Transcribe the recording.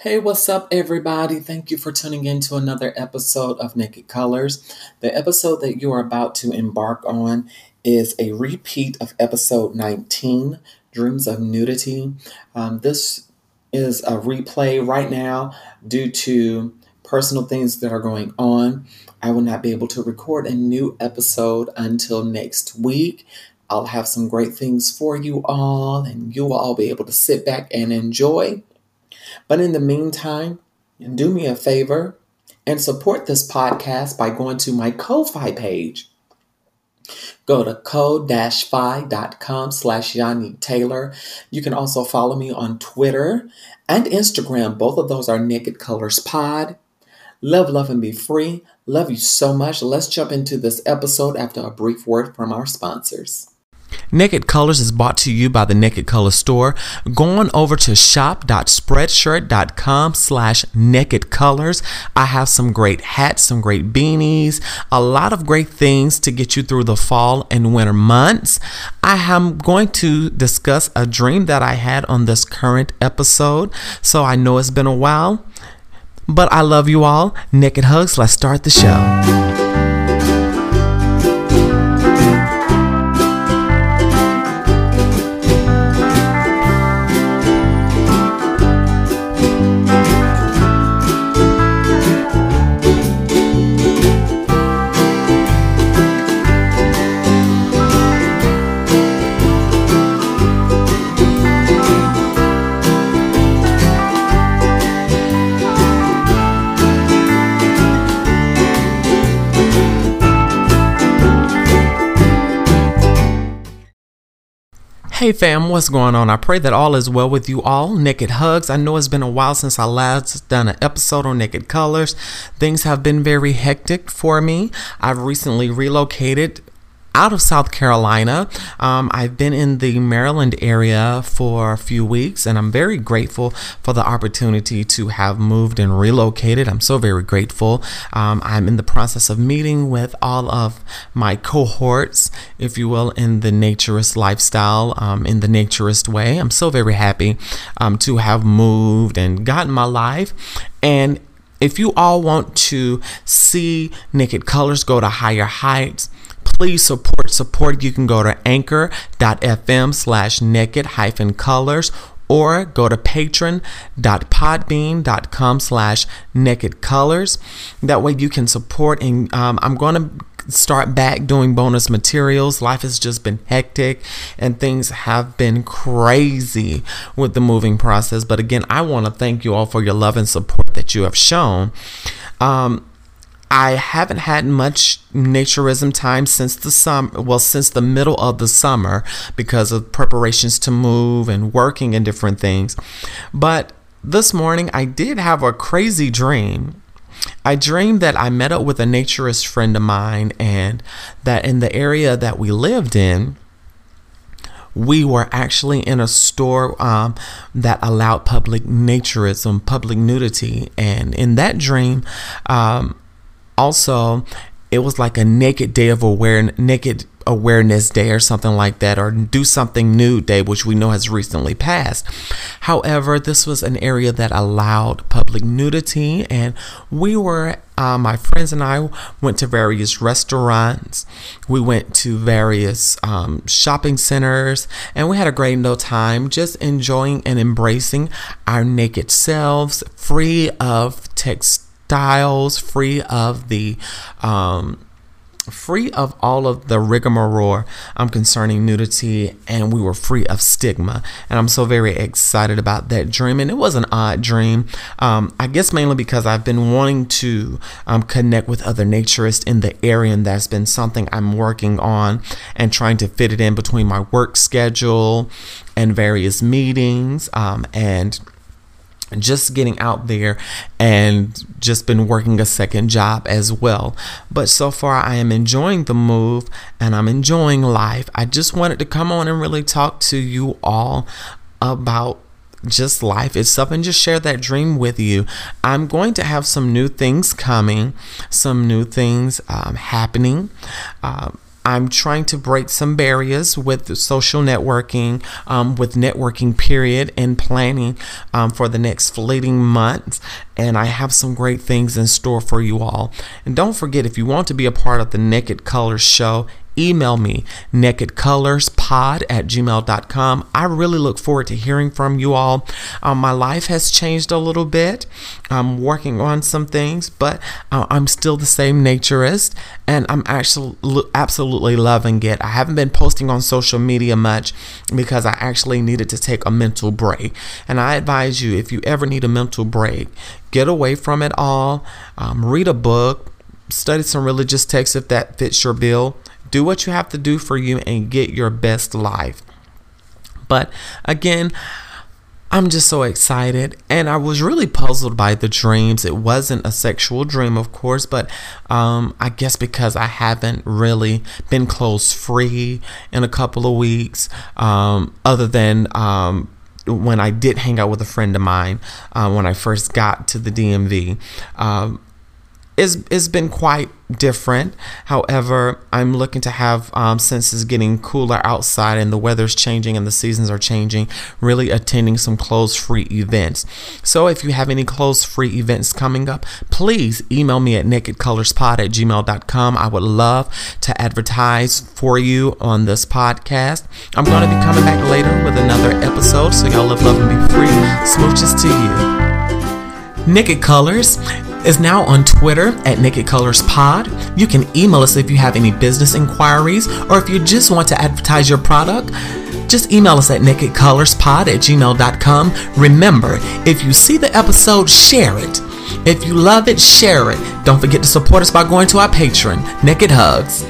Hey, what's up, everybody? Thank you for tuning in to another episode of Naked Colors. The episode that you are about to embark on is a repeat of episode 19 Dreams of Nudity. Um, this is a replay right now due to personal things that are going on. I will not be able to record a new episode until next week. I'll have some great things for you all, and you will all be able to sit back and enjoy. But in the meantime, do me a favor and support this podcast by going to my Ko-Fi page. Go to ko-fi.com slash Yanni Taylor. You can also follow me on Twitter and Instagram. Both of those are Naked Colors Pod. Love, love, and be free. Love you so much. Let's jump into this episode after a brief word from our sponsors. Naked Colors is brought to you by the Naked Color Store. Go on over to shop.spreadshirt.com slash naked colors. I have some great hats, some great beanies, a lot of great things to get you through the fall and winter months. I am going to discuss a dream that I had on this current episode. So I know it's been a while, but I love you all. Naked Hugs, let's start the show. Hey fam, what's going on? I pray that all is well with you all. Naked Hugs. I know it's been a while since I last done an episode on Naked Colors. Things have been very hectic for me. I've recently relocated out of South Carolina. Um, I've been in the Maryland area for a few weeks, and I'm very grateful for the opportunity to have moved and relocated. I'm so very grateful. Um, I'm in the process of meeting with all of my cohorts, if you will, in the naturist lifestyle, um, in the naturist way. I'm so very happy um, to have moved and gotten my life. And if you all want to see Naked Colors go to higher heights, please support support. You can go to anchor.fm slash naked hyphen colors or go to patron.podbean.com slash naked colors. That way you can support and um, i'm going to start back doing bonus materials. Life has just been hectic and things have been crazy with the moving process. But again i want to thank you all for your love and support that you have shown. Um, I haven't had much naturism time since the summer, well, since the middle of the summer because of preparations to move and working and different things. But this morning I did have a crazy dream. I dreamed that I met up with a naturist friend of mine and that in the area that we lived in, we were actually in a store um, that allowed public naturism, public nudity. And in that dream, um, also it was like a naked day of awareness naked awareness day or something like that or do something new day which we know has recently passed. However this was an area that allowed public nudity and we were uh, my friends and i went to various restaurants. We went to various um, shopping centers and we had a great no time just enjoying and embracing our naked selves free of text styles, free of the um, free of all of the rigmarole um, concerning nudity, and we were free of stigma. And I'm so very excited about that dream. And it was an odd dream, um, I guess mainly because I've been wanting to um, connect with other naturists in the area, and that's been something I'm working on and trying to fit it in between my work schedule and various meetings um, and just getting out there and just been working a second job as well. But so far, I am enjoying the move and I'm enjoying life. I just wanted to come on and really talk to you all about just life itself and just share that dream with you. I'm going to have some new things coming, some new things um, happening. Um, I'm trying to break some barriers with social networking, um, with networking period, and planning um, for the next fleeting months. And I have some great things in store for you all. And don't forget, if you want to be a part of the Naked Colors show, email me nakedcolorspod at gmail.com i really look forward to hearing from you all. Um, my life has changed a little bit. I'm working on some things but uh, i'm still the same naturist and i'm actually absolutely loving it. I haven't been posting on social media much because i actually needed to take a mental break. And i advise you if you ever need a mental break get away from it all. Um, read a book. Study some religious texts if that fits your bill do what you have to do for you and get your best life. But again, I'm just so excited. And I was really puzzled by the dreams. It wasn't a sexual dream, of course, but um, I guess because I haven't really been clothes free in a couple of weeks, um, other than um, when I did hang out with a friend of mine uh, when I first got to the DMV. Um, it's, it's been quite different. However, I'm looking to have, um, since it's getting cooler outside and the weather's changing and the seasons are changing, really attending some clothes free events. So if you have any clothes free events coming up, please email me at nakedcolorspod at gmail.com. I would love to advertise for you on this podcast. I'm going to be coming back later with another episode. So y'all live, love, and be free. Smooches to you. Naked Colors is now on Twitter at Naked Colors Pod. You can email us if you have any business inquiries or if you just want to advertise your product. Just email us at nakedcolorspod at gmail.com. Remember, if you see the episode, share it. If you love it, share it. Don't forget to support us by going to our Patreon, Naked Hugs.